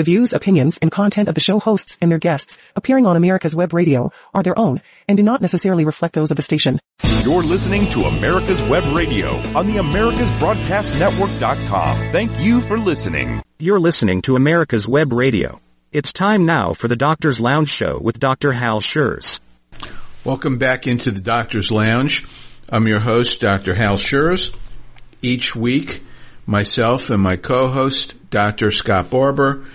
The views, opinions, and content of the show hosts and their guests appearing on America's Web Radio are their own and do not necessarily reflect those of the station. You're listening to America's Web Radio on the AmericasBroadcastNetwork.com. Thank you for listening. You're listening to America's Web Radio. It's time now for the Doctor's Lounge Show with Dr. Hal Scherz. Welcome back into the Doctor's Lounge. I'm your host, Dr. Hal Scherz. Each week, myself and my co-host, Dr. Scott Barber,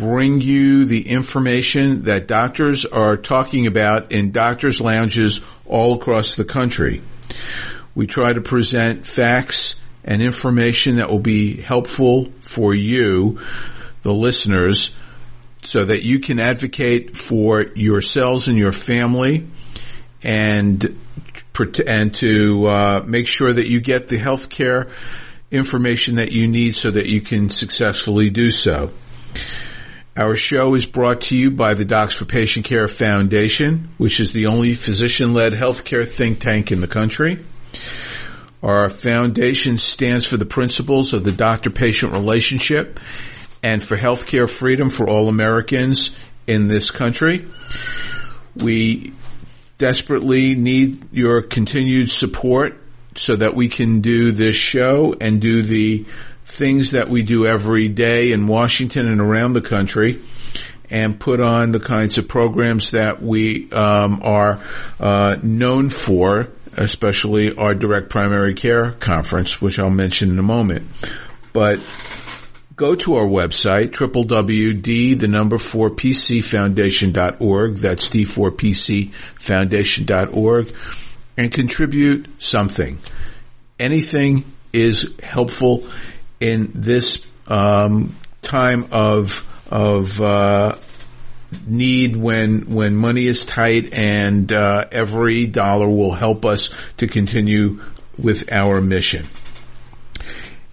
bring you the information that doctors are talking about in doctors' lounges all across the country. We try to present facts and information that will be helpful for you, the listeners, so that you can advocate for yourselves and your family and and to uh, make sure that you get the health care information that you need so that you can successfully do so. Our show is brought to you by the Docs for Patient Care Foundation, which is the only physician-led healthcare think tank in the country. Our foundation stands for the principles of the doctor-patient relationship and for healthcare freedom for all Americans in this country. We desperately need your continued support so that we can do this show and do the things that we do every day in Washington and around the country and put on the kinds of programs that we um, are uh, known for, especially our direct primary care conference, which I'll mention in a moment. But go to our website, www.d, the number 4 pcfoundation.org. That's d4pcfoundation.org and contribute something. Anything is helpful in this um, time of of uh, need when when money is tight, and uh, every dollar will help us to continue with our mission.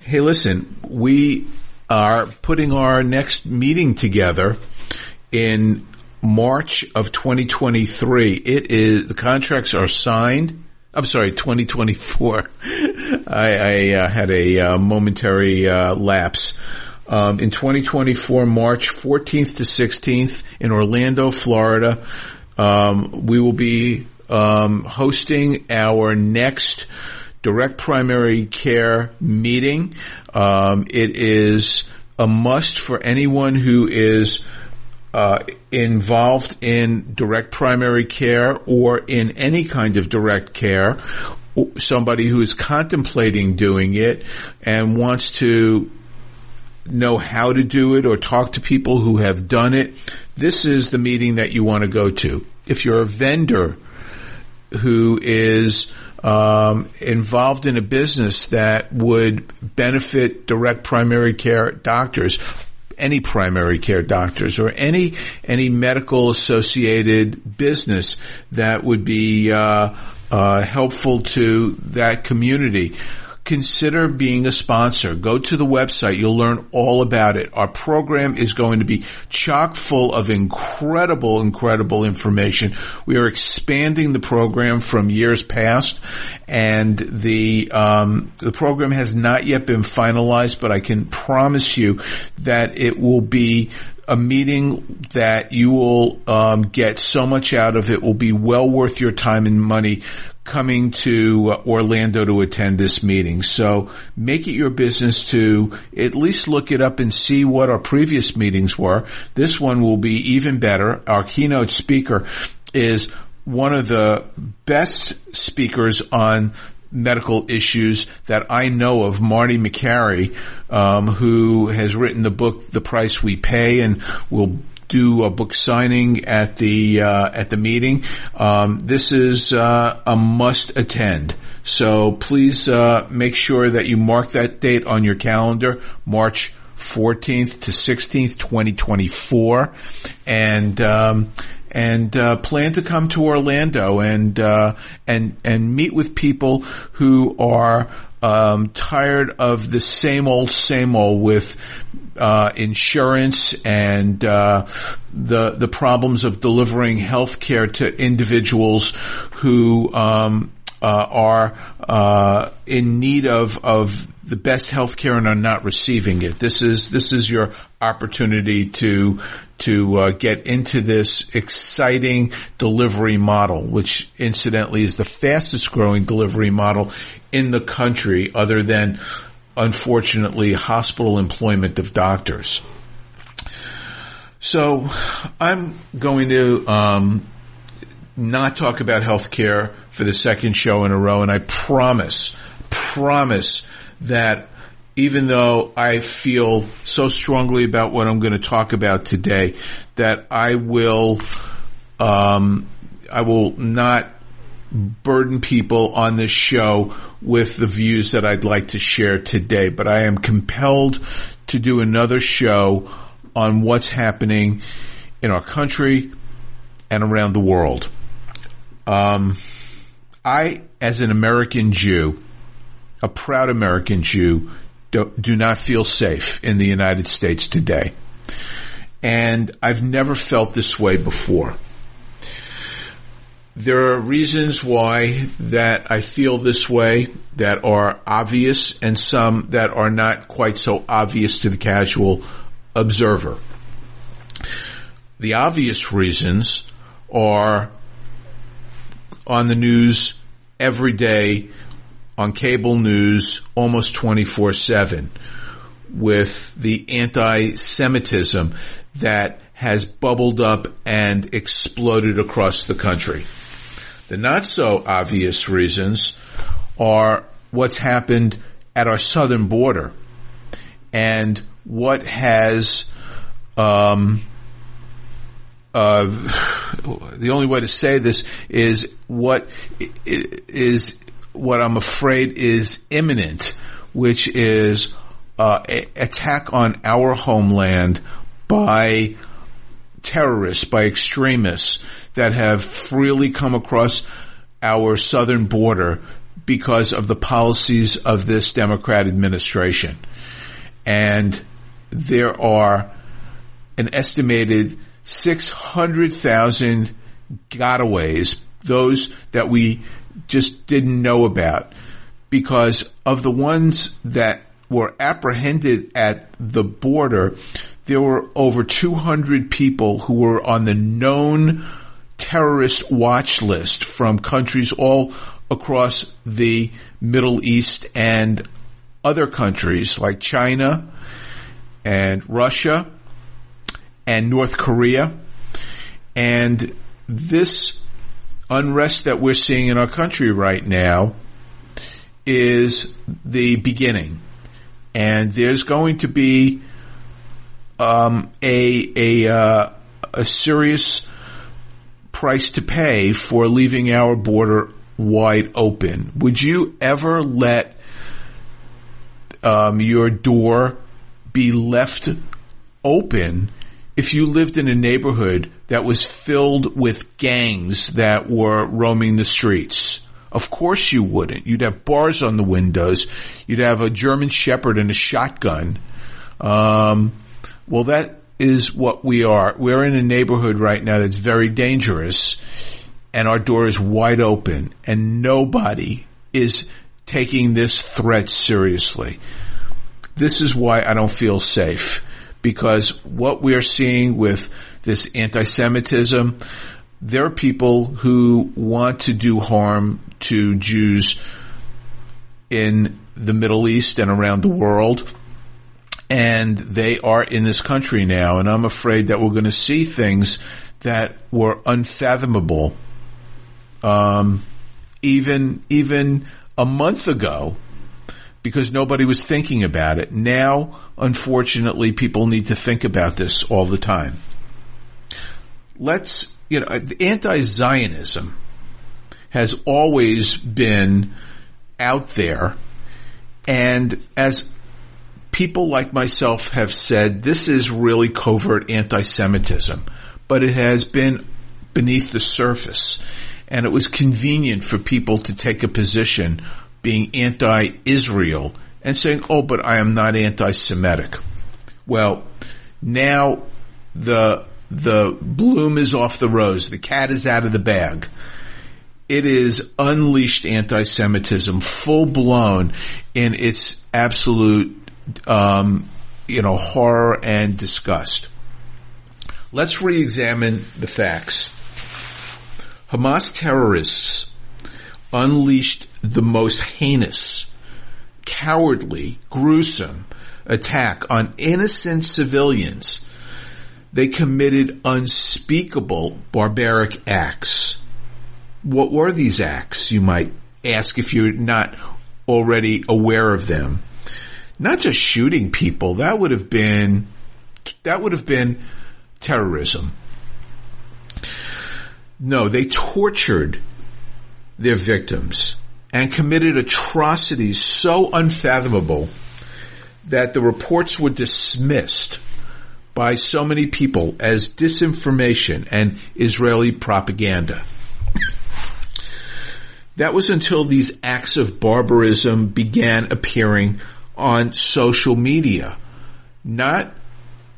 Hey, listen, we are putting our next meeting together in March of 2023. It is, the contracts are signed. I'm sorry, 2024. I, I uh, had a uh, momentary uh, lapse. Um, in 2024, March 14th to 16th in Orlando, Florida, um, we will be um, hosting our next direct primary care meeting. Um, it is a must for anyone who is uh, involved in direct primary care or in any kind of direct care, somebody who is contemplating doing it and wants to know how to do it or talk to people who have done it, this is the meeting that you want to go to. If you're a vendor who is um, involved in a business that would benefit direct primary care doctors, any primary care doctors or any any medical associated business that would be uh, uh, helpful to that community consider being a sponsor. Go to the website. You'll learn all about it. Our program is going to be chock full of incredible, incredible information. We are expanding the program from years past and the, um, the program has not yet been finalized, but I can promise you that it will be a meeting that you will um, get so much out of. It will be well worth your time and money coming to uh, Orlando to attend this meeting. So make it your business to at least look it up and see what our previous meetings were. This one will be even better. Our keynote speaker is one of the best speakers on medical issues that I know of, Marty Makary, um, who has written the book "The Price We Pay" and will do a book signing at the uh, at the meeting. Um, this is uh, a must attend. So please uh, make sure that you mark that date on your calendar, March 14th to 16th, 2024, and. Um, and uh, plan to come to Orlando and uh, and and meet with people who are um, tired of the same old, same old with uh, insurance and uh, the the problems of delivering health care to individuals who um, uh, are uh, in need of of the best health care and are not receiving it. This is this is your opportunity to to uh, get into this exciting delivery model, which incidentally is the fastest growing delivery model in the country, other than unfortunately hospital employment of doctors. So I'm going to um, not talk about healthcare for the second show in a row, and I promise, promise that even though I feel so strongly about what I'm going to talk about today, that I will, um, I will not burden people on this show with the views that I'd like to share today, but I am compelled to do another show on what's happening in our country and around the world. Um, I, as an American Jew, a proud American Jew, do, do not feel safe in the United States today. And I've never felt this way before. There are reasons why that I feel this way that are obvious and some that are not quite so obvious to the casual observer. The obvious reasons are on the news every day on cable news almost 24-7 with the anti-Semitism that has bubbled up and exploded across the country. The not so obvious reasons are what's happened at our southern border and what has um, uh, the only way to say this is what is what I'm afraid is imminent, which is uh, attack on our homeland by terrorists, by extremists that have freely come across our southern border because of the policies of this Democrat administration. And there are an estimated 600,000 gotaways, those that we just didn't know about because of the ones that were apprehended at the border, there were over 200 people who were on the known terrorist watch list from countries all across the Middle East and other countries like China and Russia and North Korea. And this unrest that we're seeing in our country right now is the beginning. And there's going to be um, a a uh, a serious price to pay for leaving our border wide open. Would you ever let um, your door be left open if you lived in a neighborhood that was filled with gangs that were roaming the streets. Of course you wouldn't. You'd have bars on the windows. You'd have a German Shepherd and a shotgun. Um, well, that is what we are. We're in a neighborhood right now that's very dangerous, and our door is wide open, and nobody is taking this threat seriously. This is why I don't feel safe because what we are seeing with this anti-Semitism, there are people who want to do harm to Jews in the Middle East and around the world. And they are in this country now. And I'm afraid that we're going to see things that were unfathomable, um, even, even a month ago because nobody was thinking about it. Now, unfortunately, people need to think about this all the time. Let's, you know, anti-Zionism has always been out there. And as people like myself have said, this is really covert anti-Semitism, but it has been beneath the surface. And it was convenient for people to take a position being anti-Israel and saying, oh, but I am not anti-Semitic. Well, now the, the bloom is off the rose. The cat is out of the bag. It is unleashed anti-Semitism, full blown in its absolute, um, you know, horror and disgust. Let's re-examine the facts. Hamas terrorists unleashed the most heinous, cowardly, gruesome attack on innocent civilians. They committed unspeakable barbaric acts. What were these acts, you might ask if you're not already aware of them? Not just shooting people, that would have been, that would have been terrorism. No, they tortured their victims and committed atrocities so unfathomable that the reports were dismissed by so many people as disinformation and Israeli propaganda. That was until these acts of barbarism began appearing on social media. Not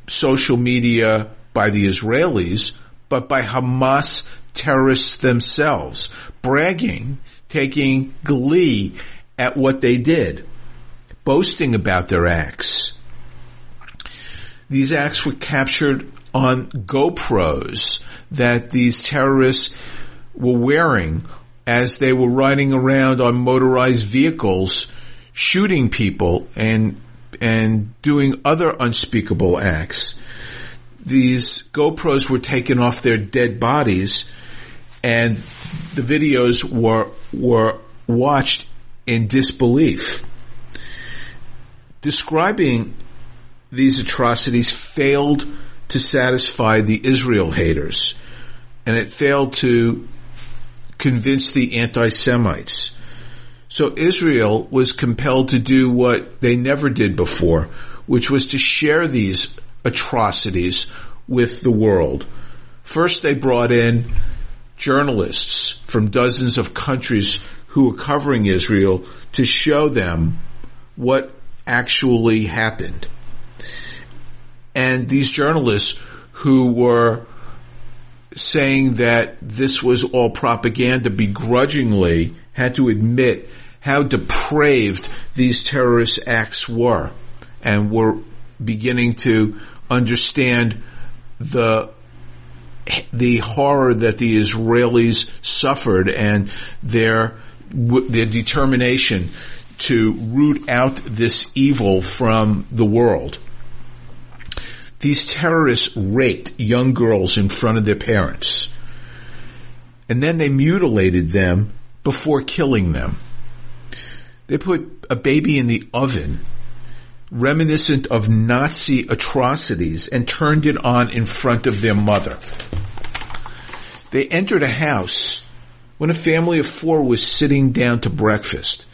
social media by the Israelis, but by Hamas terrorists themselves, bragging, taking glee at what they did, boasting about their acts. These acts were captured on GoPros that these terrorists were wearing as they were riding around on motorized vehicles, shooting people and and doing other unspeakable acts. These GoPros were taken off their dead bodies and the videos were were watched in disbelief. Describing these atrocities failed to satisfy the Israel haters, and it failed to convince the anti-Semites. So Israel was compelled to do what they never did before, which was to share these atrocities with the world. First, they brought in journalists from dozens of countries who were covering Israel to show them what actually happened. And these journalists who were saying that this was all propaganda begrudgingly had to admit how depraved these terrorist acts were and were beginning to understand the the horror that the Israelis suffered and their their determination to root out this evil from the world. These terrorists raped young girls in front of their parents. And then they mutilated them before killing them. They put a baby in the oven, reminiscent of Nazi atrocities, and turned it on in front of their mother. They entered a house when a family of four was sitting down to breakfast.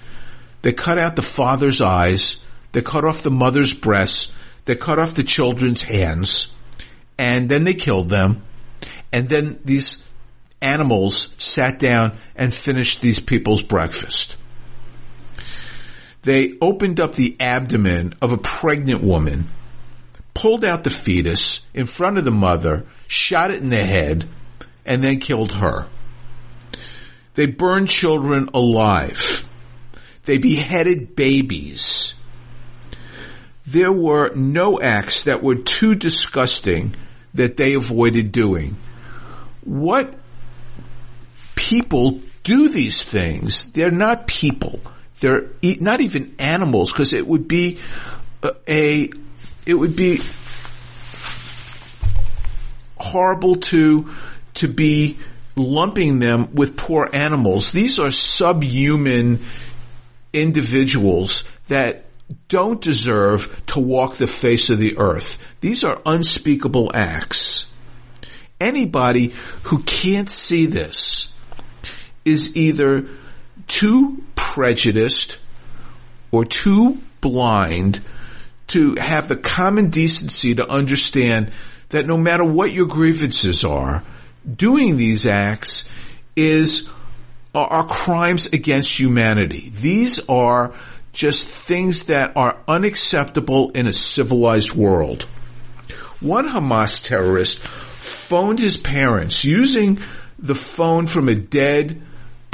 They cut out the father's eyes, they cut off the mother's breasts, they cut off the children's hands, and then they killed them. And then these animals sat down and finished these people's breakfast. They opened up the abdomen of a pregnant woman, pulled out the fetus in front of the mother, shot it in the head, and then killed her. They burned children alive. They beheaded babies. There were no acts that were too disgusting that they avoided doing. What people do these things? They're not people. They're not even animals because it would be a, a, it would be horrible to to be lumping them with poor animals. These are subhuman individuals that don't deserve to walk the face of the earth. These are unspeakable acts. Anybody who can't see this is either too prejudiced or too blind to have the common decency to understand that no matter what your grievances are, doing these acts is are crimes against humanity. These are just things that are unacceptable in a civilized world. One Hamas terrorist phoned his parents using the phone from a dead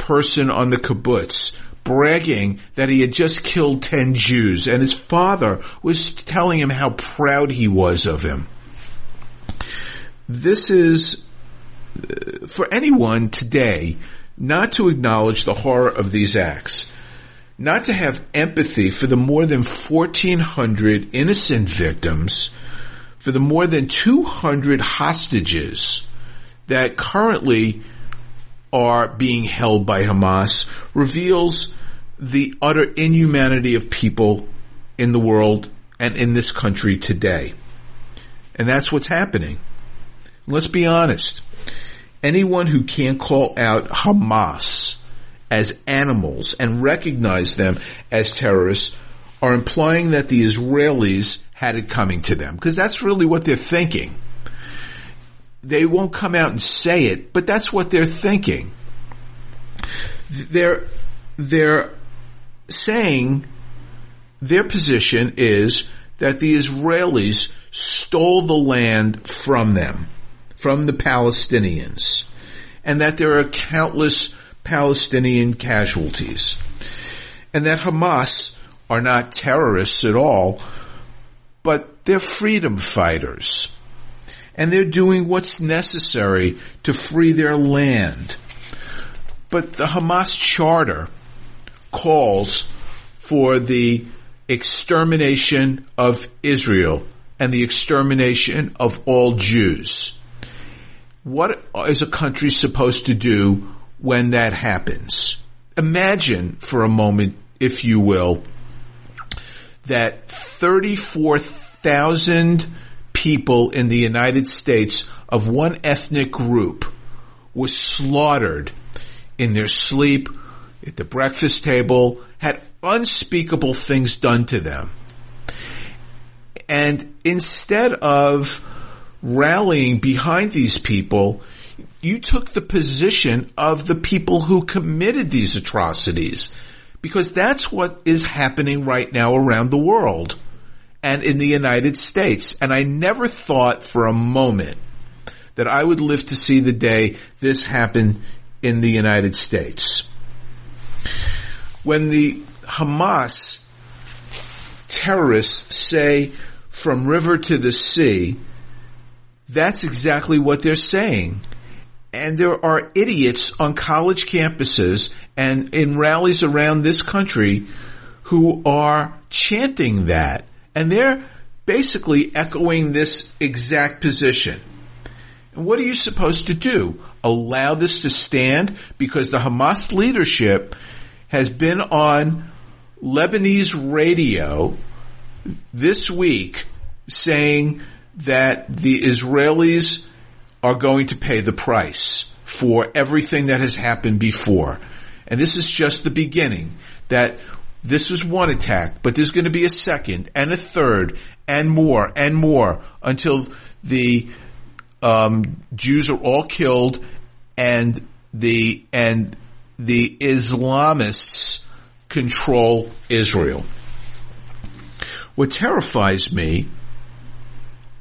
person on the kibbutz, bragging that he had just killed 10 Jews and his father was telling him how proud he was of him. This is, uh, for anyone today, not to acknowledge the horror of these acts, not to have empathy for the more than 1400 innocent victims, for the more than 200 hostages that currently are being held by Hamas reveals the utter inhumanity of people in the world and in this country today. And that's what's happening. Let's be honest. Anyone who can't call out Hamas as animals and recognize them as terrorists are implying that the Israelis had it coming to them. Because that's really what they're thinking. They won't come out and say it, but that's what they're thinking. They're, they're saying their position is that the Israelis stole the land from them, from the Palestinians, and that there are countless Palestinian casualties, and that Hamas are not terrorists at all, but they're freedom fighters and they're doing what's necessary to free their land. But the Hamas charter calls for the extermination of Israel and the extermination of all Jews. What is a country supposed to do when that happens? Imagine for a moment, if you will, that 34,000 people in the United States of one ethnic group were slaughtered in their sleep, at the breakfast table, had unspeakable things done to them. And instead of rallying behind these people, you took the position of the people who committed these atrocities. Because that's what is happening right now around the world and in the United States. And I never thought for a moment that I would live to see the day this happened in the United States. When the Hamas terrorists say from river to the sea, that's exactly what they're saying. And there are idiots on college campuses and in rallies around this country who are chanting that and they're basically echoing this exact position. And what are you supposed to do? Allow this to stand? Because the Hamas leadership has been on Lebanese radio this week saying that the Israelis are going to pay the price for everything that has happened before. And this is just the beginning. That this was one attack, but there's going to be a second and a third and more and more until the um, Jews are all killed and the and the Islamists control Israel. What terrifies me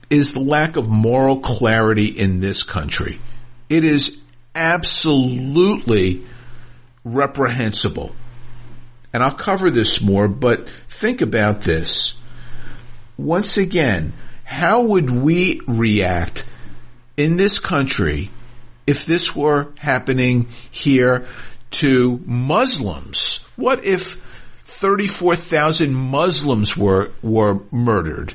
is the lack of moral clarity in this country. It is absolutely reprehensible and I'll cover this more, but think about this. Once again, how would we react in this country if this were happening here to Muslims? What if 34,000 Muslims were, were murdered?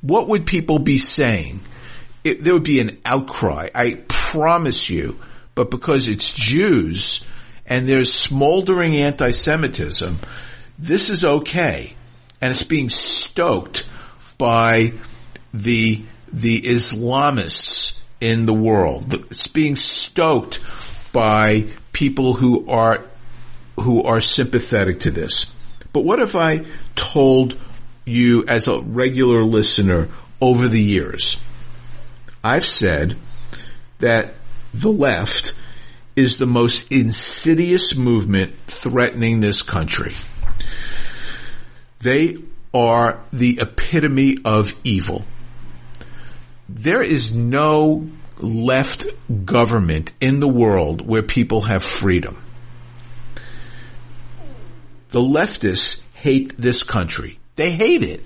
What would people be saying? It, there would be an outcry. I promise you. But because it's Jews, and there's smoldering anti-Semitism, this is okay. And it's being stoked by the, the Islamists in the world. It's being stoked by people who are, who are sympathetic to this. But what if I told you as a regular listener over the years? I've said that the left is the most insidious movement threatening this country. They are the epitome of evil. There is no left government in the world where people have freedom. the leftists hate this country. They hate it.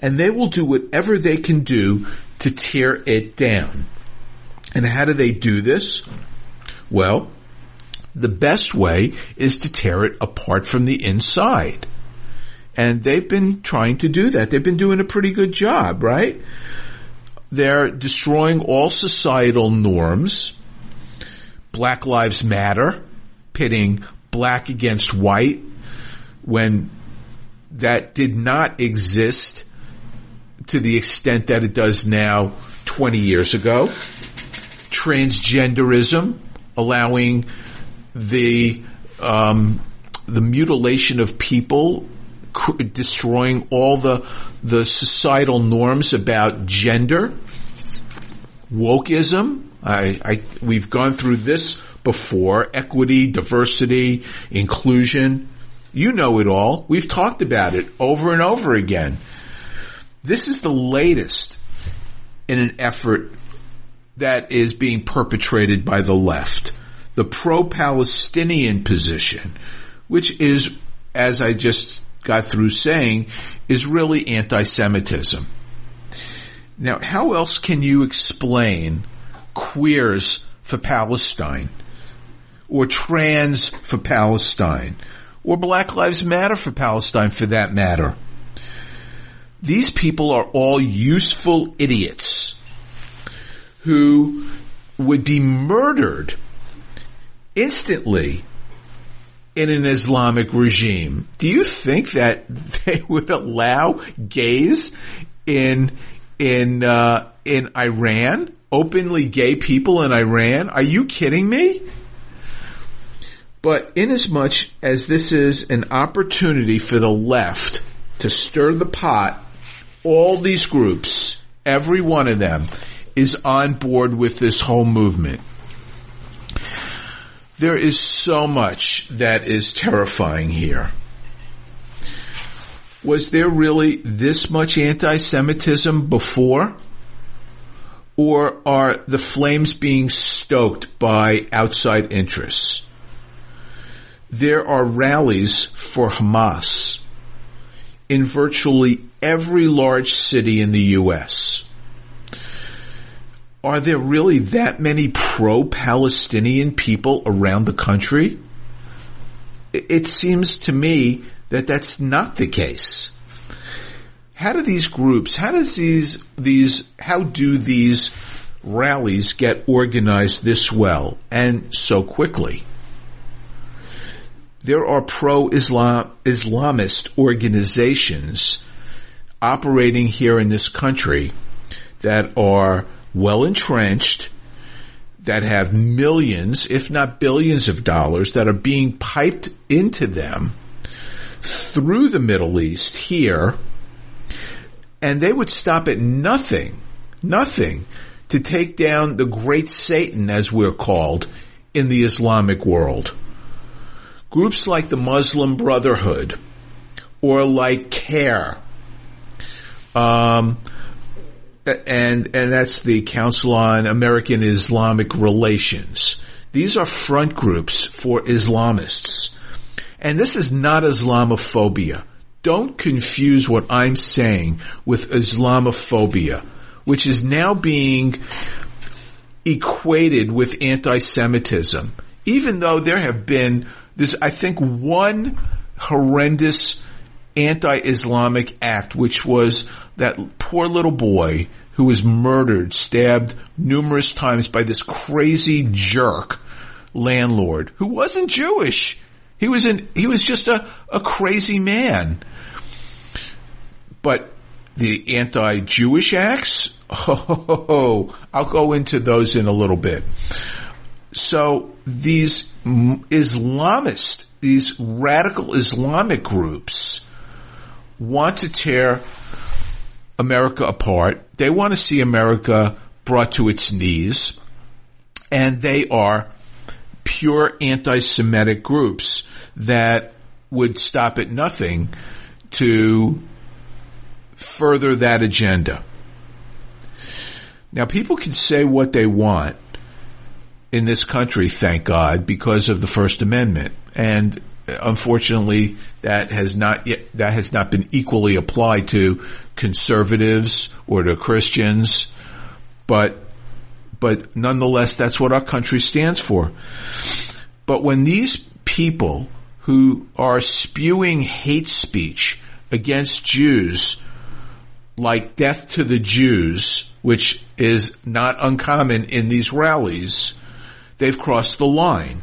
And they will do whatever they can do to tear it down. And how do they do this? Well, the best way is to tear it apart from the inside. And they've been trying to do that. They've been doing a pretty good job, right? They're destroying all societal norms. Black Lives Matter, pitting black against white when that did not exist to the extent that it does now 20 years ago. Transgenderism, allowing the um, the mutilation of people, cr- destroying all the the societal norms about gender. Wokeism. I, I we've gone through this before. Equity, diversity, inclusion. You know it all. We've talked about it over and over again. This is the latest in an effort that is being perpetrated by the left. The pro-Palestinian position, which is, as I just got through saying, is really anti-Semitism. Now, how else can you explain queers for Palestine? Or trans for Palestine? Or Black Lives Matter for Palestine for that matter? These people are all useful idiots who would be murdered instantly in an Islamic regime. Do you think that they would allow gays in in uh, in Iran, openly gay people in Iran? Are you kidding me? But inasmuch as this is an opportunity for the left to stir the pot all these groups, every one of them, is on board with this whole movement. There is so much that is terrifying here. Was there really this much anti-Semitism before? Or are the flames being stoked by outside interests? There are rallies for Hamas in virtually every large city in the U.S. Are there really that many pro-Palestinian people around the country? It seems to me that that's not the case. How do these groups, how does these, these, how do these rallies get organized this well and so quickly? there are pro-Islam, Islamist organizations operating here in this country that are well entrenched, that have millions, if not billions of dollars that are being piped into them through the Middle East here, and they would stop at nothing, nothing to take down the great Satan as we're called in the Islamic world. Groups like the Muslim Brotherhood or like CAIR, um, and and that's the Council on American Islamic Relations. These are front groups for Islamists. And this is not Islamophobia. Don't confuse what I'm saying with Islamophobia, which is now being equated with anti-Semitism, even though there have been there's, I think, one horrendous anti-Islamic act, which was that poor little boy who was murdered, stabbed numerous times by this crazy jerk landlord who wasn't Jewish. He was an, he was just a, a crazy man. But the anti-Jewish acts, oh, I'll go into those in a little bit. So these Islamist, these radical Islamic groups want to tear America apart. They want to see America brought to its knees. And they are pure anti-Semitic groups that would stop at nothing to further that agenda. Now people can say what they want in this country, thank God, because of the First Amendment. And uh, unfortunately, that has not yet, that has not been equally applied to conservatives or to Christians, but, but nonetheless, that's what our country stands for. But when these people who are spewing hate speech against Jews, like death to the Jews, which is not uncommon in these rallies, they've crossed the line.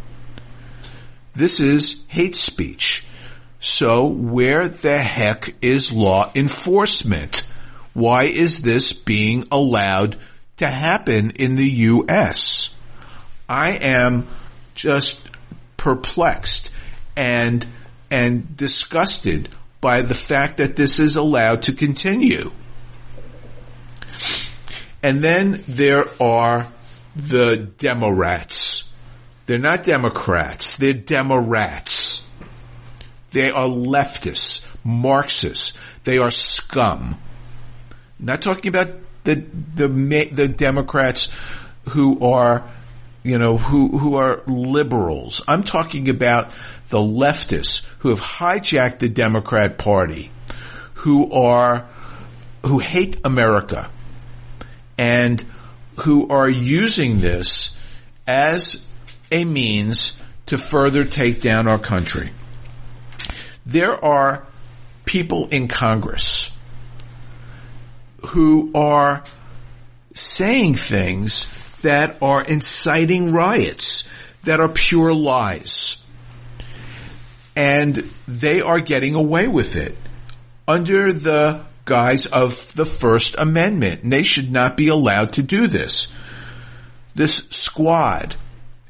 This is hate speech. So where the heck is law enforcement? Why is this being allowed to happen in the U.S.? I am just perplexed and, and disgusted by the fact that this is allowed to continue. And then there are the Demorats. They're not Democrats. They're Demorats. They are leftists, Marxists. They are scum. I'm not talking about the the the Democrats who are, you know, who who are liberals. I'm talking about the leftists who have hijacked the Democrat Party, who are who hate America, and who are using this as a means to further take down our country. There are people in Congress who are saying things that are inciting riots, that are pure lies. And they are getting away with it under the guise of the First Amendment. And they should not be allowed to do this. This squad,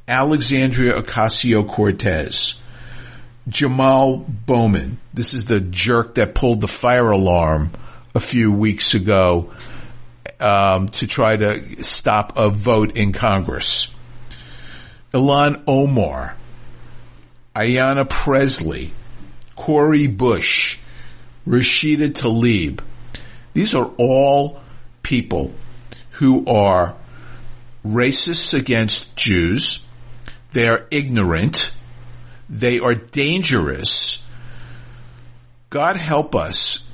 Alexandria Ocasio-Cortez, Jamal Bowman, this is the jerk that pulled the fire alarm a few weeks ago um, to try to stop a vote in Congress. Ilhan Omar, Ayanna Pressley, Cori Bush, Rashida Tlaib. These are all people who are racists against Jews. They are ignorant. They are dangerous. God help us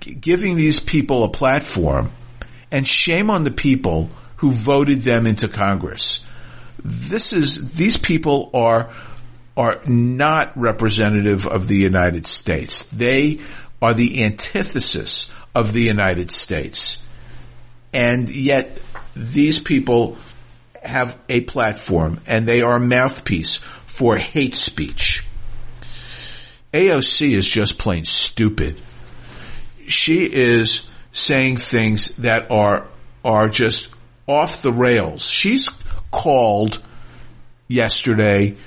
giving these people a platform and shame on the people who voted them into Congress. This is, these people are are not representative of the United States. They are the antithesis of the United States. And yet these people have a platform and they are a mouthpiece for hate speech. AOC is just plain stupid. She is saying things that are, are just off the rails. She's called yesterday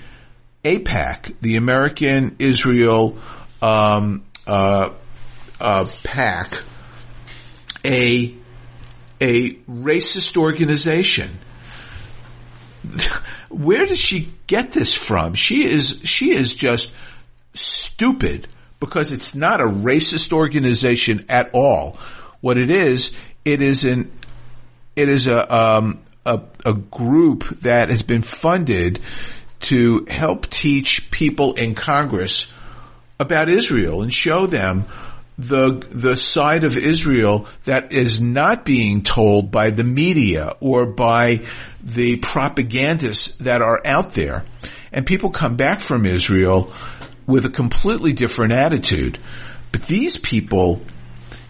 AIPAC, the American Israel um, uh, uh, PAC, a a racist organization. Where does she get this from? She is she is just stupid because it's not a racist organization at all. What it is, it is an it is a um, a, a group that has been funded to help teach people in Congress about Israel and show them the the side of Israel that is not being told by the media or by the propagandists that are out there. And people come back from Israel with a completely different attitude. But these people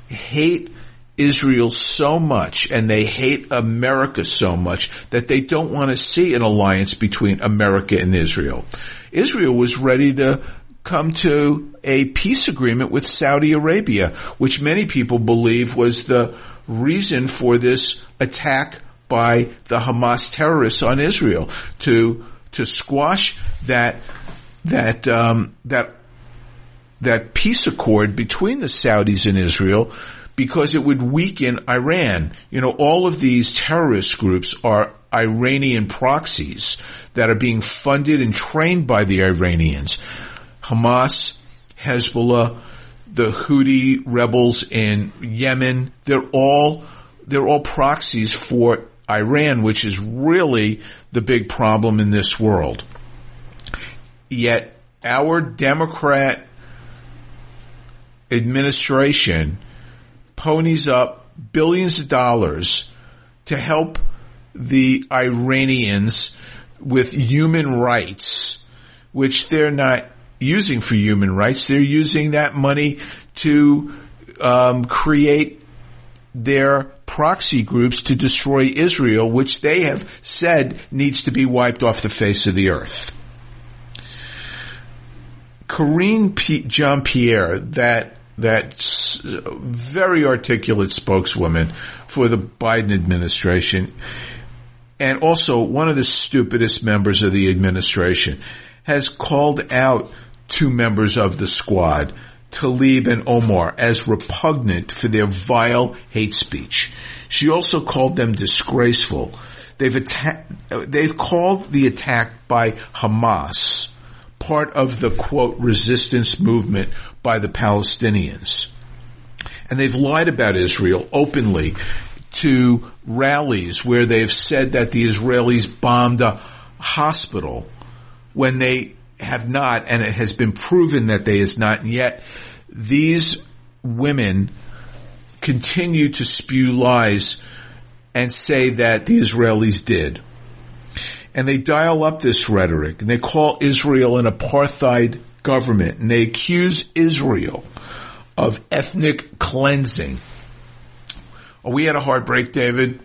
hate Israel so much and they hate America so much that they don't want to see an alliance between America and Israel. Israel was ready to come to a peace agreement with Saudi Arabia, which many people believe was the reason for this attack by the Hamas terrorists on Israel to to squash that that um, that that peace accord between the Saudis and Israel because it would weaken Iran. You know, all of these terrorist groups are Iranian proxies that are being funded and trained by the Iranians. Hamas, Hezbollah, the Houthi rebels in Yemen, they're all, they're all proxies for Iran, which is really the big problem in this world. Yet our Democrat administration ponies up billions of dollars to help the Iranians with human rights, which they're not using for human rights. They're using that money to um, create their proxy groups to destroy Israel, which they have said needs to be wiped off the face of the earth. Karine P- Jean Pierre, that that very articulate spokeswoman for the Biden administration, and also one of the stupidest members of the administration, has called out two members of the squad, Tlaib and Omar, as repugnant for their vile hate speech. She also called them disgraceful. They've attacked, they've called the attack by Hamas part of the quote resistance movement by the Palestinians. And they've lied about Israel openly to rallies where they've said that the Israelis bombed a hospital when they have not, and it has been proven that they has not, and yet these women continue to spew lies and say that the Israelis did. And they dial up this rhetoric and they call Israel an apartheid government and they accuse Israel of ethnic cleansing. Are we at a hard break, David?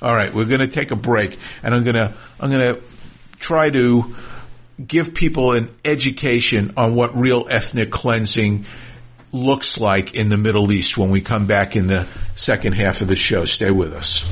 All right, we're going to take a break and I'm going to, I'm going to try to give people an education on what real ethnic cleansing looks like in the Middle East when we come back in the second half of the show. Stay with us.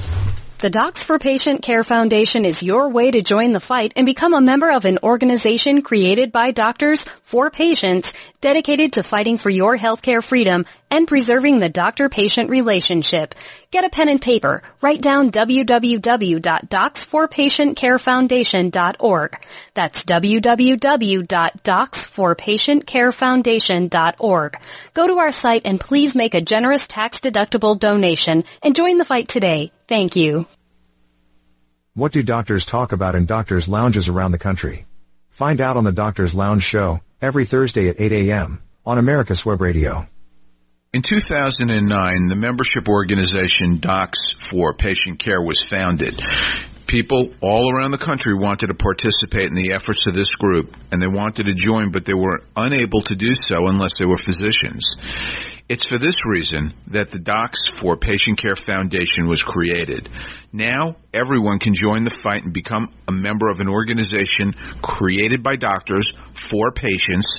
The Docs for Patient Care Foundation is your way to join the fight and become a member of an organization created by doctors for patients dedicated to fighting for your healthcare freedom and preserving the doctor-patient relationship. Get a pen and paper. Write down www.docs4patientcarefoundation.org. That's www.docs4patientcarefoundation.org. Go to our site and please make a generous tax-deductible donation and join the fight today. Thank you. What do doctors talk about in doctors' lounges around the country? Find out on the Doctors Lounge Show, every Thursday at 8 a.m. on America's Web Radio. In 2009, the membership organization Docs for Patient Care was founded. People all around the country wanted to participate in the efforts of this group, and they wanted to join, but they were unable to do so unless they were physicians. It's for this reason that the Docs for Patient Care Foundation was created. Now, everyone can join the fight and become a member of an organization created by doctors for patients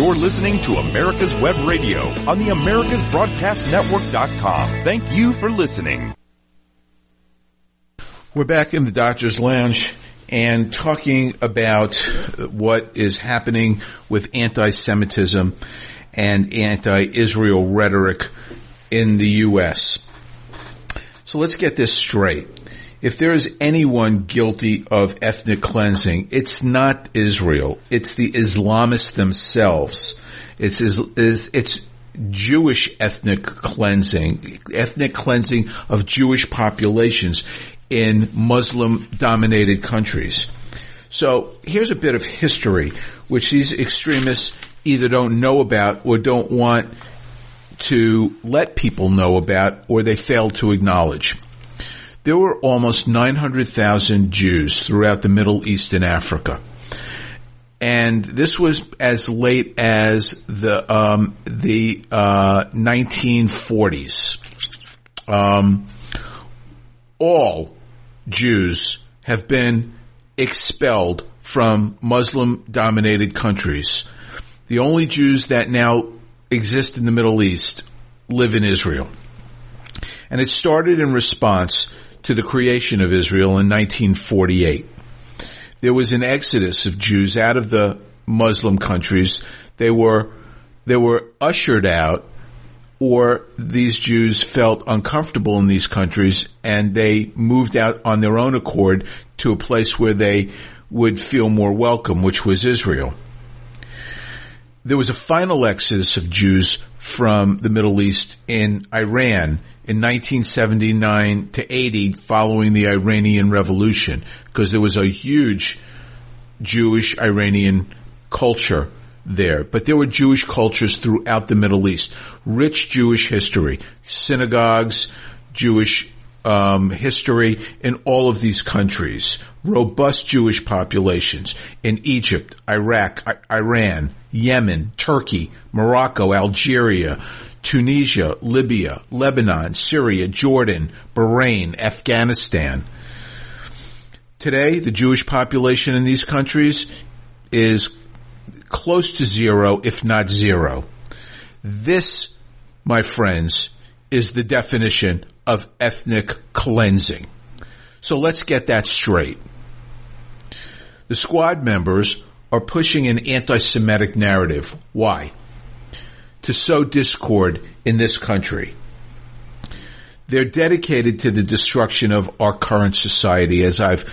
You're listening to America's Web Radio on the AmericasBroadcastNetwork.com. Thank you for listening. We're back in the doctor's lounge and talking about what is happening with anti-Semitism and anti-Israel rhetoric in the U.S. So let's get this straight. If there is anyone guilty of ethnic cleansing, it's not Israel. It's the Islamists themselves. It's, it's, it's Jewish ethnic cleansing, ethnic cleansing of Jewish populations in Muslim dominated countries. So here's a bit of history, which these extremists either don't know about or don't want to let people know about or they fail to acknowledge. There were almost 900,000 Jews throughout the Middle East and Africa. And this was as late as the um, the uh, 1940s. Um, all Jews have been expelled from Muslim dominated countries. The only Jews that now exist in the Middle East live in Israel. And it started in response to the creation of Israel in 1948. There was an exodus of Jews out of the Muslim countries. They were they were ushered out or these Jews felt uncomfortable in these countries and they moved out on their own accord to a place where they would feel more welcome, which was Israel. There was a final exodus of Jews from the Middle East in Iran in 1979 to 80 following the Iranian Revolution because there was a huge Jewish Iranian culture there. But there were Jewish cultures throughout the Middle East. Rich Jewish history, synagogues, Jewish um, history in all of these countries. Robust Jewish populations in Egypt, Iraq, I- Iran, Yemen, Turkey, Morocco, Algeria, Tunisia, Libya, Lebanon, Syria, Jordan, Bahrain, Afghanistan. Today, the Jewish population in these countries is close to zero, if not zero. This, my friends, is the definition of ethnic cleansing. So let's get that straight. The squad members are pushing an anti-Semitic narrative. Why? To sow discord in this country. They're dedicated to the destruction of our current society as I've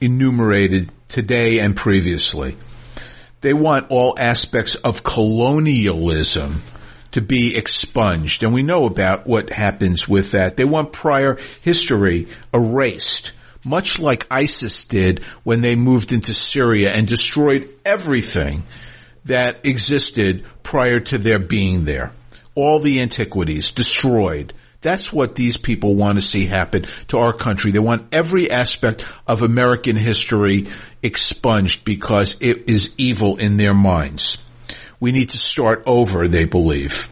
enumerated today and previously. They want all aspects of colonialism to be expunged. And we know about what happens with that. They want prior history erased, much like ISIS did when they moved into Syria and destroyed everything that existed prior to their being there. All the antiquities destroyed. That's what these people want to see happen to our country. They want every aspect of American history expunged because it is evil in their minds. We need to start over, they believe.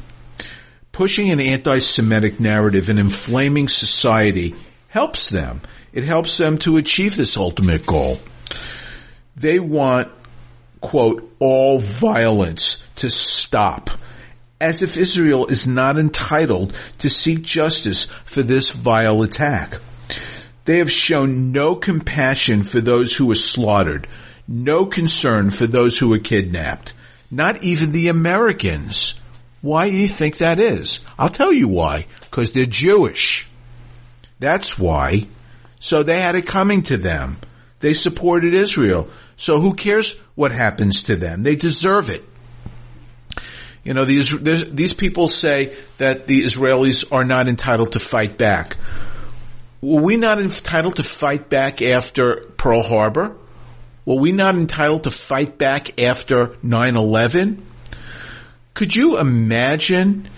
Pushing an anti-Semitic narrative and inflaming society helps them. It helps them to achieve this ultimate goal. They want, quote, all violence to stop as if Israel is not entitled to seek justice for this vile attack. They have shown no compassion for those who were slaughtered, no concern for those who were kidnapped, not even the Americans. Why do you think that is? I'll tell you why. Because they're Jewish. That's why. So they had it coming to them. They supported Israel. So who cares what happens to them? They deserve it. You know, these, these people say that the Israelis are not entitled to fight back. Were we not entitled to fight back after Pearl Harbor? Were we not entitled to fight back after 9-11? Could you imagine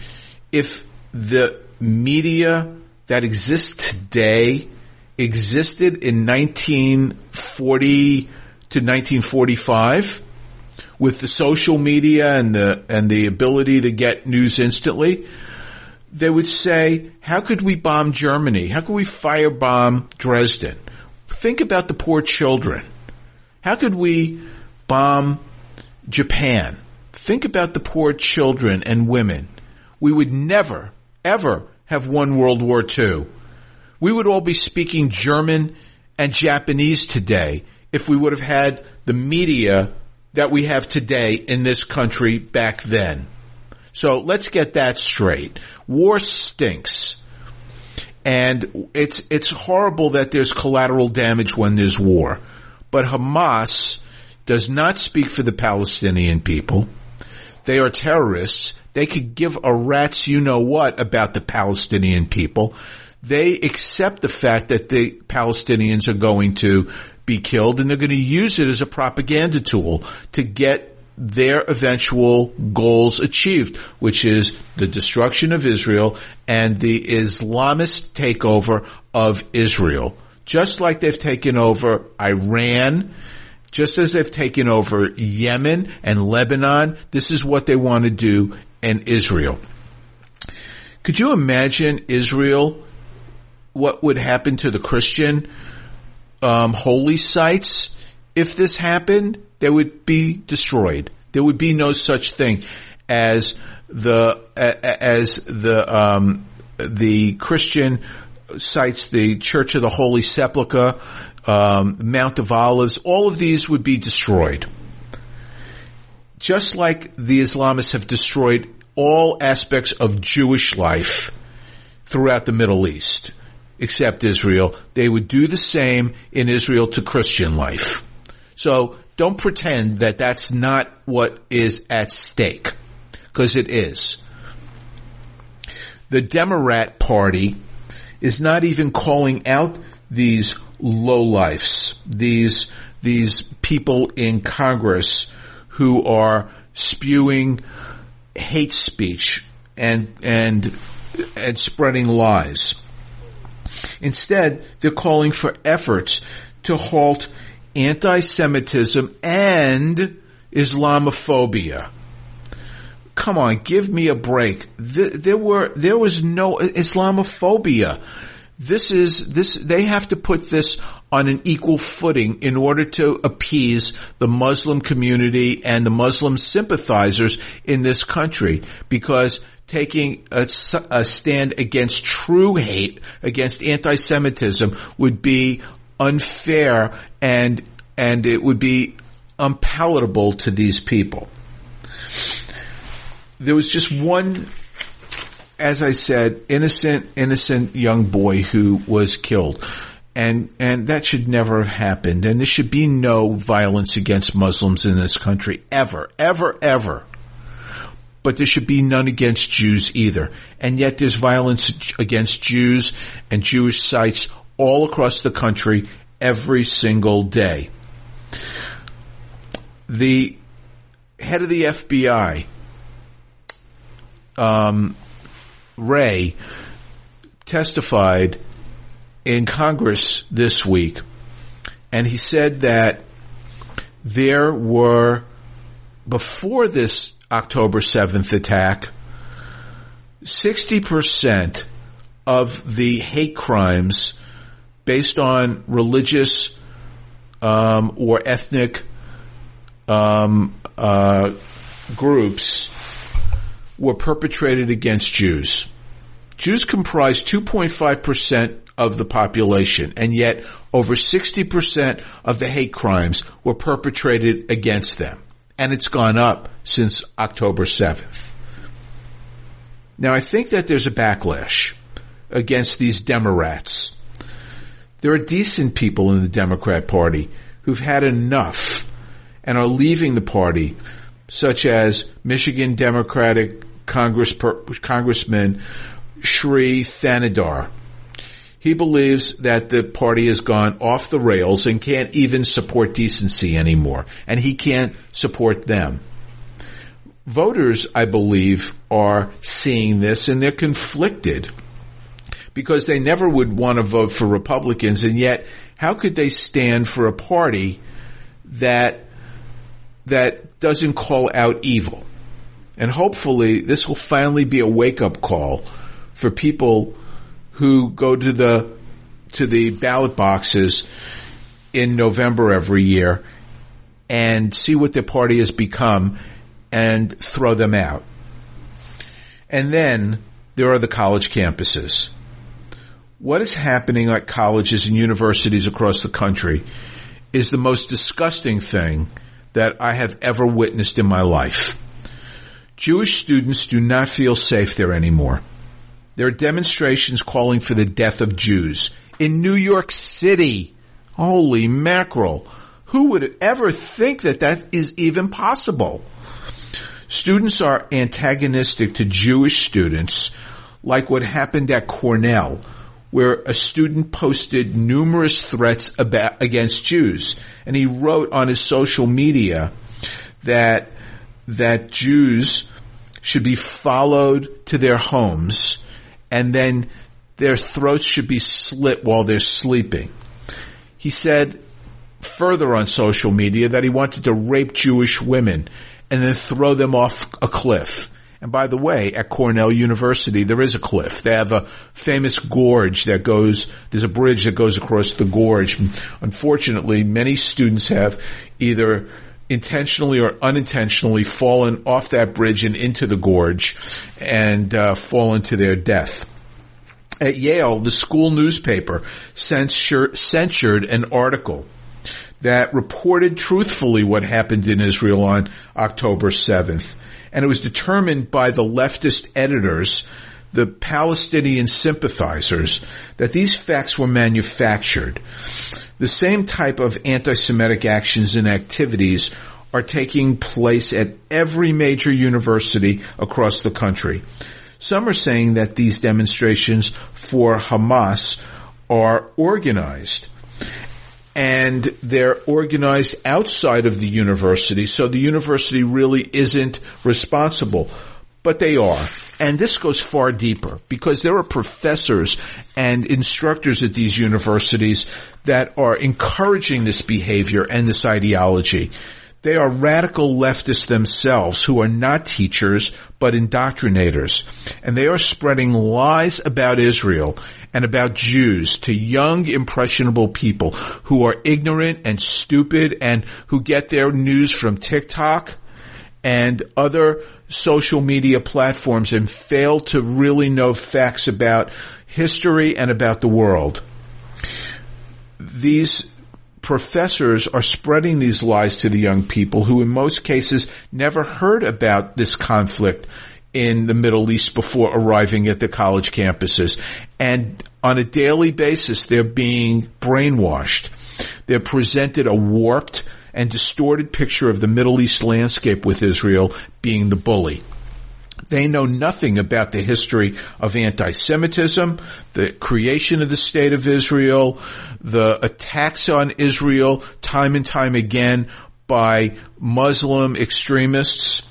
if the media that exists today existed in 1940 to 1945? With the social media and the and the ability to get news instantly, they would say, "How could we bomb Germany? How could we firebomb Dresden? Think about the poor children. How could we bomb Japan? Think about the poor children and women. We would never, ever have won World War II. We would all be speaking German and Japanese today if we would have had the media that we have today in this country back then. So let's get that straight. War stinks. And it's, it's horrible that there's collateral damage when there's war. But Hamas does not speak for the Palestinian people. They are terrorists. They could give a rat's you know what about the Palestinian people. They accept the fact that the Palestinians are going to be killed and they're going to use it as a propaganda tool to get their eventual goals achieved, which is the destruction of Israel and the Islamist takeover of Israel. Just like they've taken over Iran, just as they've taken over Yemen and Lebanon, this is what they want to do in Israel. Could you imagine Israel, what would happen to the Christian um, holy sites, if this happened, they would be destroyed. There would be no such thing as the as the um, the Christian sites, the Church of the Holy Sepulchre, um, Mount of Olives. All of these would be destroyed. just like the Islamists have destroyed all aspects of Jewish life throughout the Middle East, except Israel, they would do the same in Israel to Christian life. So don't pretend that that's not what is at stake, because it is. The Democrat Party is not even calling out these lowlifes, these these people in Congress who are spewing hate speech and and and spreading lies. Instead, they're calling for efforts to halt anti-Semitism and Islamophobia. Come on, give me a break. There were, there was no Islamophobia. This is, this, they have to put this on an equal footing in order to appease the Muslim community and the Muslim sympathizers in this country because taking a, a, stand against true hate, against anti-Semitism would be unfair and, and it would be unpalatable to these people. There was just one, as I said, innocent, innocent young boy who was killed. And, and that should never have happened. And there should be no violence against Muslims in this country ever, ever, ever but there should be none against Jews either. And yet there's violence against Jews and Jewish sites all across the country every single day. The head of the FBI, um, Wray, testified in Congress this week, and he said that there were, before this October 7th attack, 60% of the hate crimes based on religious um, or ethnic um, uh, groups were perpetrated against Jews. Jews comprise 2.5% of the population, and yet over 60% of the hate crimes were perpetrated against them. And it's gone up since October 7th. Now I think that there's a backlash against these Democrats. There are decent people in the Democrat Party who've had enough and are leaving the party, such as Michigan Democratic Congress, Congressman Shri Thanedar. He believes that the party has gone off the rails and can't even support decency anymore, and he can't support them. Voters, I believe, are seeing this and they're conflicted because they never would want to vote for Republicans, and yet how could they stand for a party that that doesn't call out evil? And hopefully this will finally be a wake-up call for people who go to the to the ballot boxes in November every year and see what their party has become and throw them out. And then there are the college campuses. What is happening at colleges and universities across the country is the most disgusting thing that I have ever witnessed in my life. Jewish students do not feel safe there anymore. There are demonstrations calling for the death of Jews in New York City. Holy mackerel. Who would ever think that that is even possible? Students are antagonistic to Jewish students like what happened at Cornell where a student posted numerous threats about, against Jews and he wrote on his social media that that Jews should be followed to their homes and then their throats should be slit while they're sleeping. He said further on social media that he wanted to rape Jewish women and then throw them off a cliff. And by the way, at Cornell University, there is a cliff. They have a famous gorge that goes, there's a bridge that goes across the gorge. Unfortunately, many students have either intentionally or unintentionally fallen off that bridge and into the gorge and uh, fallen to their death. At Yale, the school newspaper censured, censured an article that reported truthfully what happened in Israel on October 7th. And it was determined by the leftist editors, the Palestinian sympathizers, that these facts were manufactured. The same type of anti-Semitic actions and activities are taking place at every major university across the country. Some are saying that these demonstrations for Hamas are organized and they're organized outside of the university, so the university really isn't responsible. But they are. And this goes far deeper because there are professors and instructors at these universities that are encouraging this behavior and this ideology. They are radical leftists themselves who are not teachers, but indoctrinators. And they are spreading lies about Israel and about Jews to young, impressionable people who are ignorant and stupid and who get their news from TikTok and other social media platforms and fail to really know facts about history and about the world. These professors are spreading these lies to the young people who in most cases never heard about this conflict in the Middle East before arriving at the college campuses. And on a daily basis, they're being brainwashed. They're presented a warped and distorted picture of the Middle East landscape with Israel being the bully. They know nothing about the history of anti-Semitism, the creation of the state of Israel, the attacks on Israel time and time again by Muslim extremists.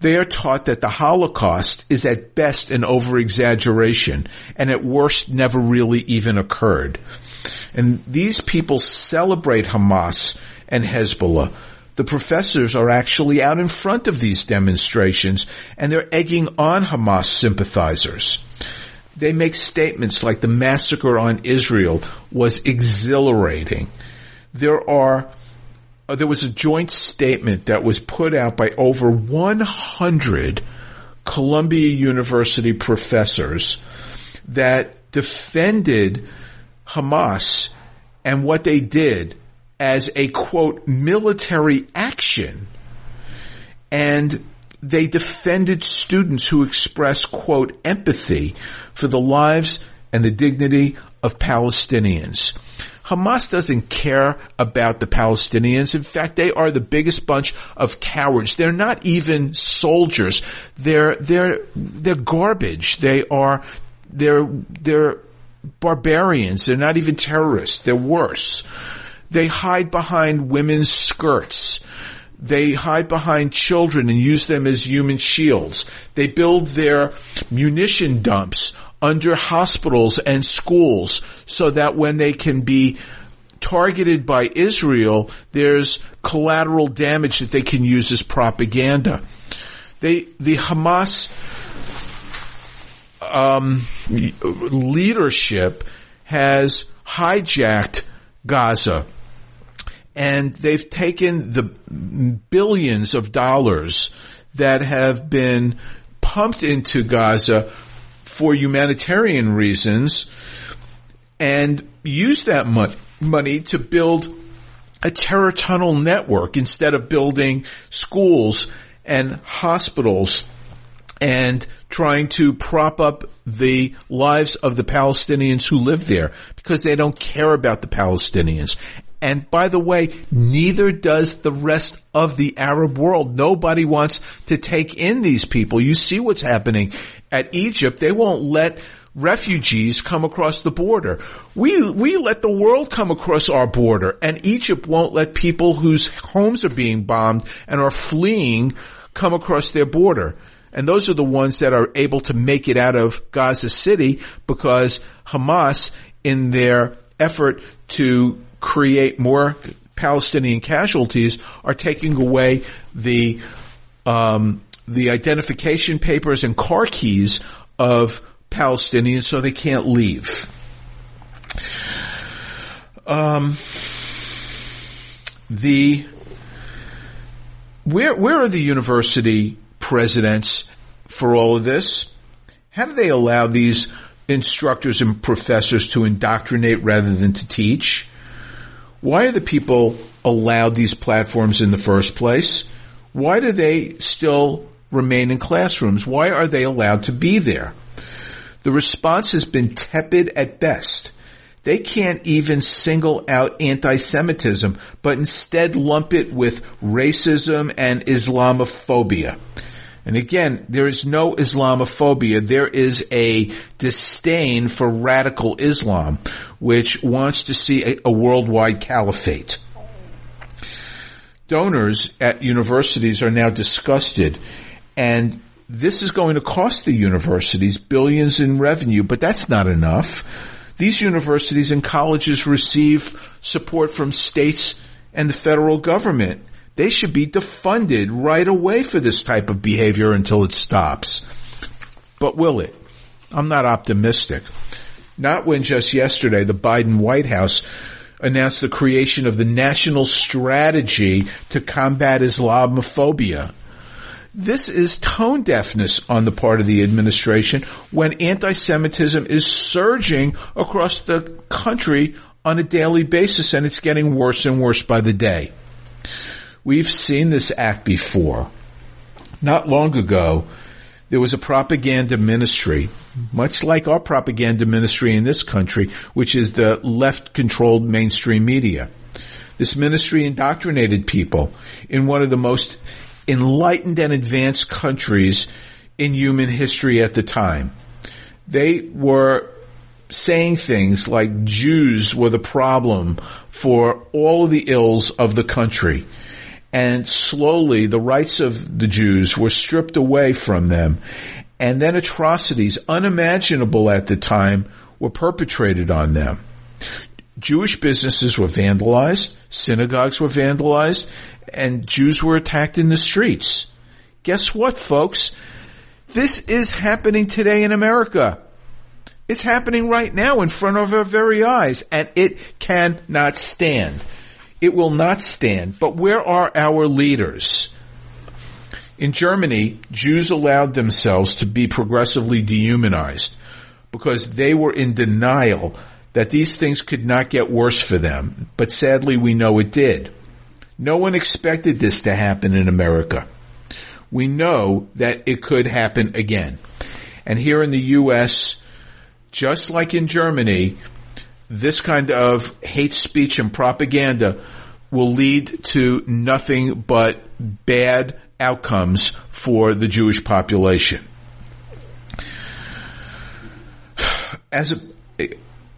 They are taught that the Holocaust is at best an over-exaggeration and at worst never really even occurred. And these people celebrate Hamas and Hezbollah the professors are actually out in front of these demonstrations and they're egging on Hamas sympathizers. They make statements like the massacre on Israel was exhilarating. There are uh, there was a joint statement that was put out by over 100 Columbia University professors that defended Hamas and what they did as a quote military action and they defended students who expressed quote empathy for the lives and the dignity of Palestinians. Hamas doesn't care about the Palestinians. In fact, they are the biggest bunch of cowards. They're not even soldiers. They're, they're, they're garbage. They are, they're, they're barbarians. They're not even terrorists. They're worse. They hide behind women's skirts. They hide behind children and use them as human shields. They build their munition dumps under hospitals and schools so that when they can be targeted by Israel, there's collateral damage that they can use as propaganda. They, the Hamas um, leadership has hijacked Gaza and they've taken the billions of dollars that have been pumped into Gaza for humanitarian reasons and used that money to build a terror tunnel network instead of building schools and hospitals and trying to prop up the lives of the Palestinians who live there because they don't care about the Palestinians. And by the way, neither does the rest of the Arab world. Nobody wants to take in these people. You see what's happening at Egypt. They won't let refugees come across the border. We, we let the world come across our border and Egypt won't let people whose homes are being bombed and are fleeing come across their border. And those are the ones that are able to make it out of Gaza City because Hamas in their effort to create more Palestinian casualties are taking away the um, the identification papers and car keys of Palestinians so they can't leave. Um, the where where are the university presidents for all of this? How do they allow these instructors and professors to indoctrinate rather than to teach? Why are the people allowed these platforms in the first place? Why do they still remain in classrooms? Why are they allowed to be there? The response has been tepid at best. They can't even single out anti-Semitism, but instead lump it with racism and Islamophobia. And again, there is no Islamophobia. There is a disdain for radical Islam, which wants to see a, a worldwide caliphate. Donors at universities are now disgusted and this is going to cost the universities billions in revenue, but that's not enough. These universities and colleges receive support from states and the federal government. They should be defunded right away for this type of behavior until it stops. But will it? I'm not optimistic. Not when just yesterday the Biden White House announced the creation of the National Strategy to Combat Islamophobia. This is tone deafness on the part of the administration when anti-Semitism is surging across the country on a daily basis and it's getting worse and worse by the day. We've seen this act before. Not long ago, there was a propaganda ministry, much like our propaganda ministry in this country, which is the left controlled mainstream media. This ministry indoctrinated people in one of the most enlightened and advanced countries in human history at the time. They were saying things like Jews were the problem for all the ills of the country. And slowly the rights of the Jews were stripped away from them. And then atrocities unimaginable at the time were perpetrated on them. Jewish businesses were vandalized, synagogues were vandalized, and Jews were attacked in the streets. Guess what, folks? This is happening today in America. It's happening right now in front of our very eyes, and it cannot stand. It will not stand. But where are our leaders? In Germany, Jews allowed themselves to be progressively dehumanized because they were in denial that these things could not get worse for them. But sadly, we know it did. No one expected this to happen in America. We know that it could happen again. And here in the U.S., just like in Germany, this kind of hate speech and propaganda will lead to nothing but bad outcomes for the Jewish population. As a,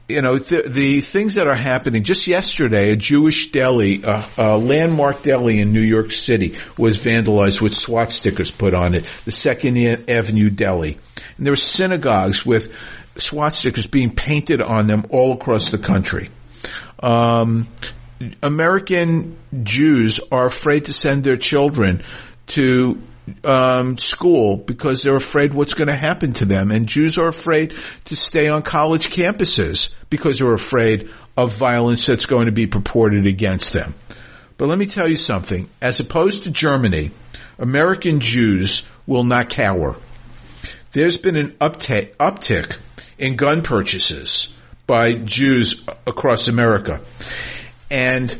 you know, the, the, things that are happening. Just yesterday, a Jewish deli, uh, a landmark deli in New York City was vandalized with swastikas put on it. The Second Avenue Deli. And there were synagogues with swastikas being painted on them all across the country. Um, American Jews are afraid to send their children to um, school because they're afraid what's going to happen to them. And Jews are afraid to stay on college campuses because they're afraid of violence that's going to be purported against them. But let me tell you something. As opposed to Germany, American Jews will not cower. There's been an uptick in gun purchases by Jews across America. And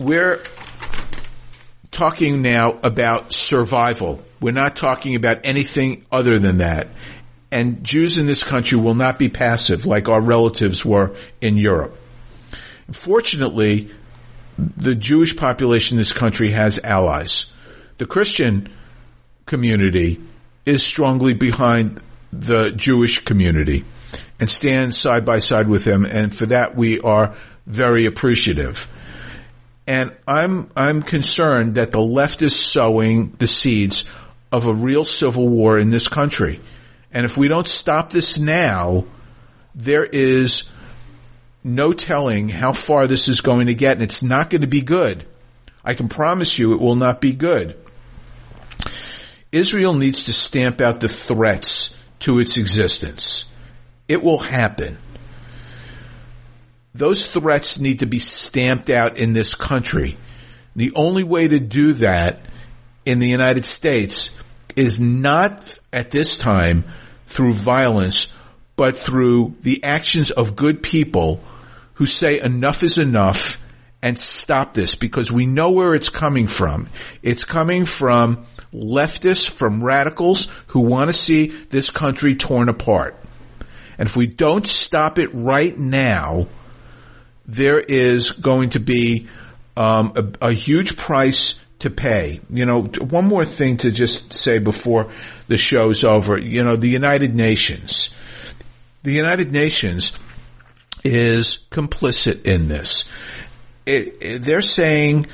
we're talking now about survival. We're not talking about anything other than that. And Jews in this country will not be passive like our relatives were in Europe. Fortunately, the Jewish population in this country has allies. The Christian community is strongly behind the Jewish community and stand side by side with them. And for that, we are very appreciative. And I'm, I'm concerned that the left is sowing the seeds of a real civil war in this country. And if we don't stop this now, there is no telling how far this is going to get and it's not going to be good. I can promise you it will not be good. Israel needs to stamp out the threats to its existence. It will happen those threats need to be stamped out in this country. The only way to do that in the United States is not at this time through violence, but through the actions of good people who say enough is enough and stop this because we know where it's coming from. It's coming from leftists, from radicals who want to see this country torn apart. And if we don't stop it right now, there is going to be um, a, a huge price to pay. You know, one more thing to just say before the show's over. You know, the United Nations. The United Nations is complicit in this. It, it, they're saying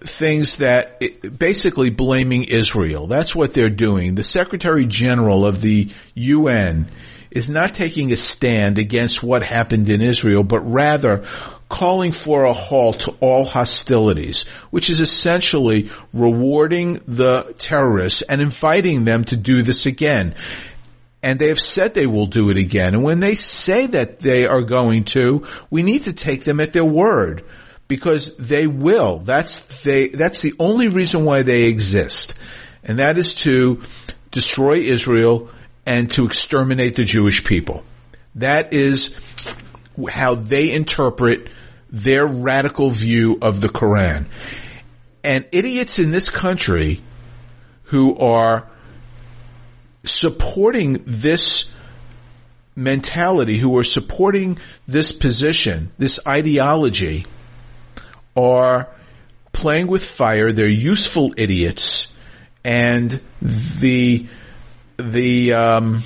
things that basically blaming Israel. That's what they're doing. The Secretary General of the UN is not taking a stand against what happened in Israel, but rather calling for a halt to all hostilities, which is essentially rewarding the terrorists and inviting them to do this again. And they have said they will do it again. And when they say that they are going to, we need to take them at their word because they will. That's they, that's the only reason why they exist. And that is to destroy Israel and to exterminate the Jewish people. That is how they interpret their radical view of the Quran. And idiots in this country who are supporting this mentality, who are supporting this position, this ideology, are playing with fire. They're useful idiots, and the the um,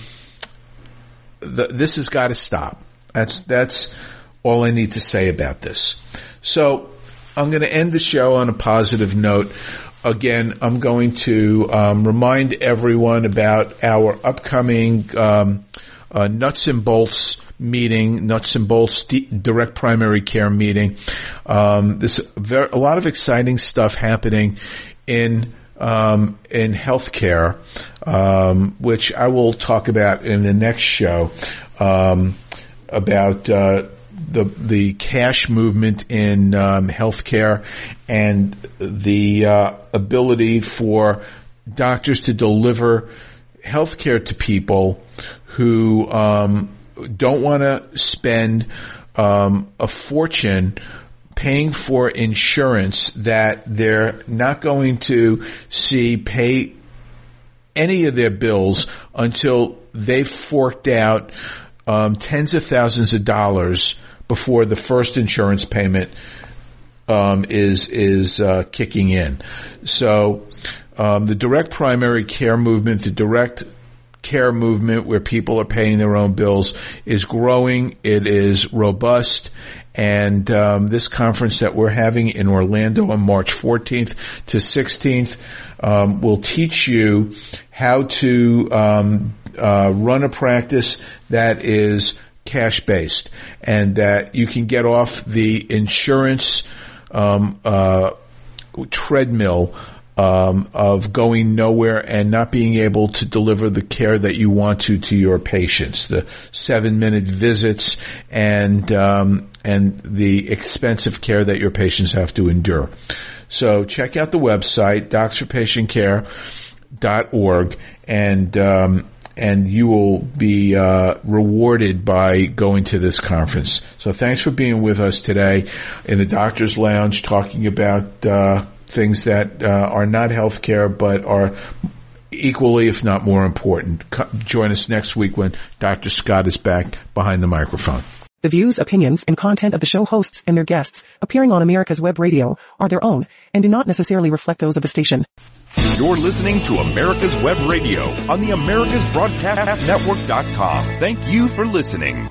the, this has got to stop. That's that's all I need to say about this. So I'm going to end the show on a positive note. Again, I'm going to um, remind everyone about our upcoming um, uh, nuts and bolts meeting, nuts and bolts direct primary care meeting. Um, there's very, a lot of exciting stuff happening in um, in healthcare, um, which I will talk about in the next show um, about uh, the the cash movement in um, healthcare and the uh, ability for doctors to deliver healthcare to people who um, don't want to spend um, a fortune paying for insurance that they're not going to see pay any of their bills until they've forked out um, tens of thousands of dollars before the first insurance payment um, is is uh, kicking in. So um, the direct primary care movement, the direct care movement where people are paying their own bills is growing. It is robust. And um, this conference that we're having in Orlando on March 14th to 16th um, will teach you how to um, uh, run a practice that is cash based and that you can get off the insurance um, uh, treadmill um, of going nowhere and not being able to deliver the care that you want to to your patients. The seven minute visits and um, and the expensive care that your patients have to endure. So check out the website docsforpatientcare.org and um, and you will be uh, rewarded by going to this conference. So thanks for being with us today in the Doctor's Lounge, talking about uh, things that uh, are not healthcare but are equally, if not more important. Co- join us next week when Dr. Scott is back behind the microphone. The views, opinions, and content of the show hosts and their guests appearing on America's Web Radio are their own and do not necessarily reflect those of the station. You're listening to America's Web Radio on the AmericasBroadcastNetwork.com. Thank you for listening.